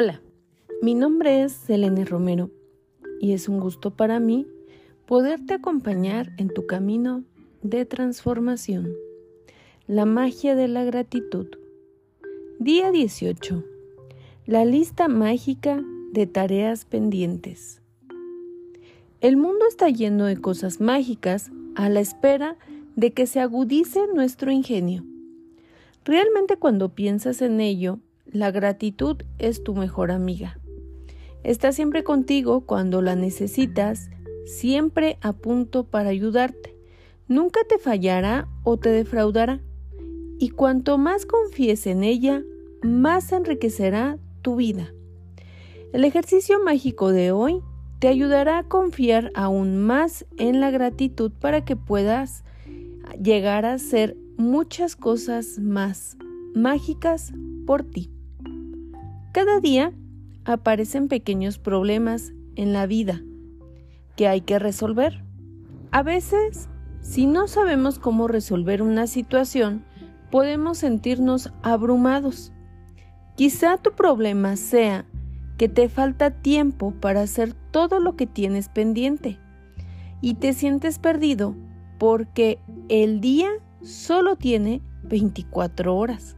Hola, mi nombre es Selene Romero y es un gusto para mí poderte acompañar en tu camino de transformación. La magia de la gratitud. Día 18. La lista mágica de tareas pendientes. El mundo está lleno de cosas mágicas a la espera de que se agudice nuestro ingenio. Realmente cuando piensas en ello, la gratitud es tu mejor amiga. Está siempre contigo cuando la necesitas, siempre a punto para ayudarte. Nunca te fallará o te defraudará. Y cuanto más confíes en ella, más enriquecerá tu vida. El ejercicio mágico de hoy te ayudará a confiar aún más en la gratitud para que puedas llegar a ser muchas cosas más mágicas por ti. Cada día aparecen pequeños problemas en la vida que hay que resolver. A veces, si no sabemos cómo resolver una situación, podemos sentirnos abrumados. Quizá tu problema sea que te falta tiempo para hacer todo lo que tienes pendiente y te sientes perdido porque el día solo tiene 24 horas.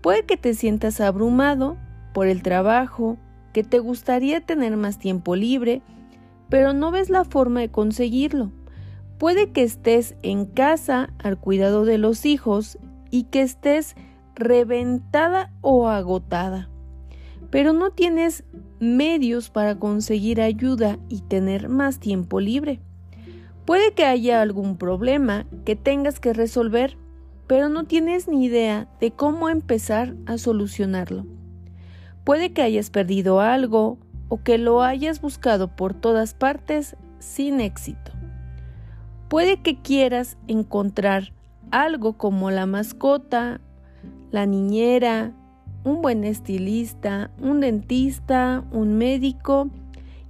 Puede que te sientas abrumado por el trabajo, que te gustaría tener más tiempo libre, pero no ves la forma de conseguirlo. Puede que estés en casa al cuidado de los hijos y que estés reventada o agotada, pero no tienes medios para conseguir ayuda y tener más tiempo libre. Puede que haya algún problema que tengas que resolver, pero no tienes ni idea de cómo empezar a solucionarlo. Puede que hayas perdido algo o que lo hayas buscado por todas partes sin éxito. Puede que quieras encontrar algo como la mascota, la niñera, un buen estilista, un dentista, un médico,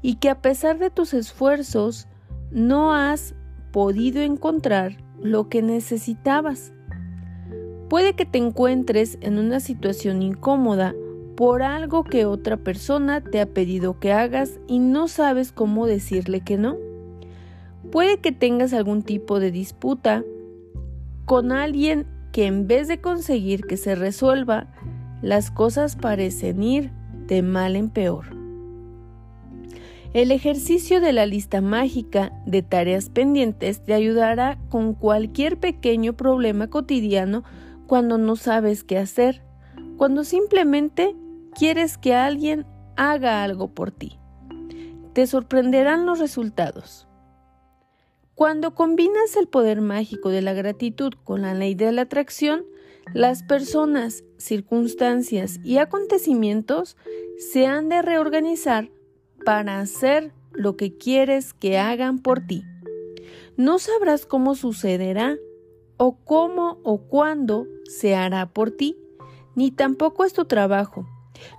y que a pesar de tus esfuerzos no has podido encontrar lo que necesitabas. Puede que te encuentres en una situación incómoda por algo que otra persona te ha pedido que hagas y no sabes cómo decirle que no. Puede que tengas algún tipo de disputa con alguien que en vez de conseguir que se resuelva, las cosas parecen ir de mal en peor. El ejercicio de la lista mágica de tareas pendientes te ayudará con cualquier pequeño problema cotidiano cuando no sabes qué hacer, cuando simplemente quieres que alguien haga algo por ti. Te sorprenderán los resultados. Cuando combinas el poder mágico de la gratitud con la ley de la atracción, las personas, circunstancias y acontecimientos se han de reorganizar para hacer lo que quieres que hagan por ti. No sabrás cómo sucederá o cómo o cuándo se hará por ti, ni tampoco es tu trabajo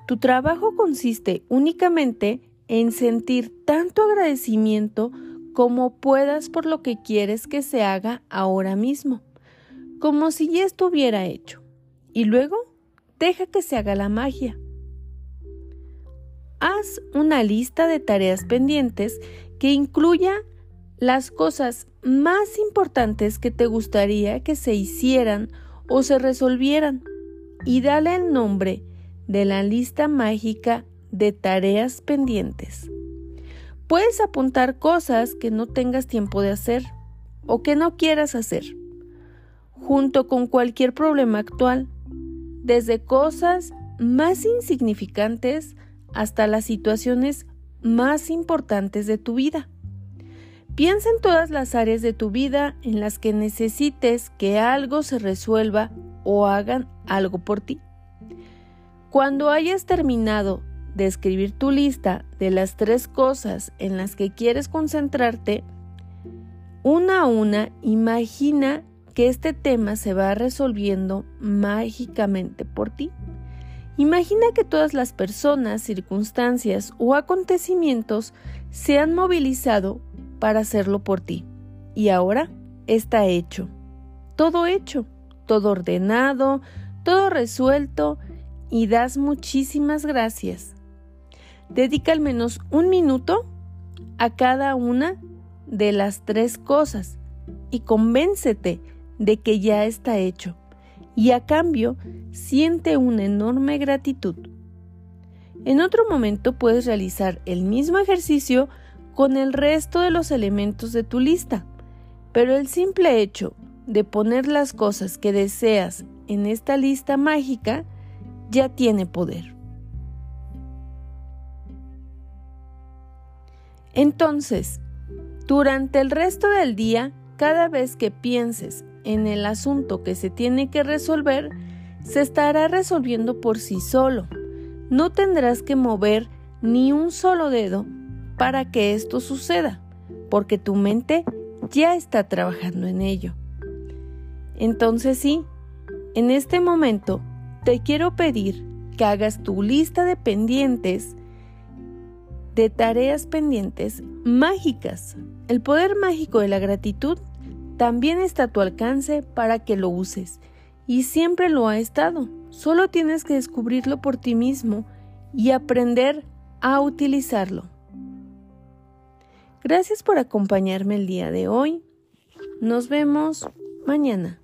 tu trabajo consiste únicamente en sentir tanto agradecimiento como puedas por lo que quieres que se haga ahora mismo, como si ya estuviera hecho. Y luego, deja que se haga la magia. Haz una lista de tareas pendientes que incluya las cosas más importantes que te gustaría que se hicieran o se resolvieran y dale el nombre de la lista mágica de tareas pendientes. Puedes apuntar cosas que no tengas tiempo de hacer o que no quieras hacer, junto con cualquier problema actual, desde cosas más insignificantes hasta las situaciones más importantes de tu vida. Piensa en todas las áreas de tu vida en las que necesites que algo se resuelva o hagan algo por ti. Cuando hayas terminado de escribir tu lista de las tres cosas en las que quieres concentrarte, una a una imagina que este tema se va resolviendo mágicamente por ti. Imagina que todas las personas, circunstancias o acontecimientos se han movilizado para hacerlo por ti. Y ahora está hecho. Todo hecho, todo ordenado, todo resuelto y das muchísimas gracias. Dedica al menos un minuto a cada una de las tres cosas y convéncete de que ya está hecho. Y a cambio, siente una enorme gratitud. En otro momento puedes realizar el mismo ejercicio con el resto de los elementos de tu lista, pero el simple hecho de poner las cosas que deseas en esta lista mágica ya tiene poder. Entonces, durante el resto del día, cada vez que pienses en el asunto que se tiene que resolver, se estará resolviendo por sí solo. No tendrás que mover ni un solo dedo para que esto suceda, porque tu mente ya está trabajando en ello. Entonces sí, en este momento te quiero pedir que hagas tu lista de pendientes de tareas pendientes mágicas. El poder mágico de la gratitud también está a tu alcance para que lo uses y siempre lo ha estado. Solo tienes que descubrirlo por ti mismo y aprender a utilizarlo. Gracias por acompañarme el día de hoy. Nos vemos mañana.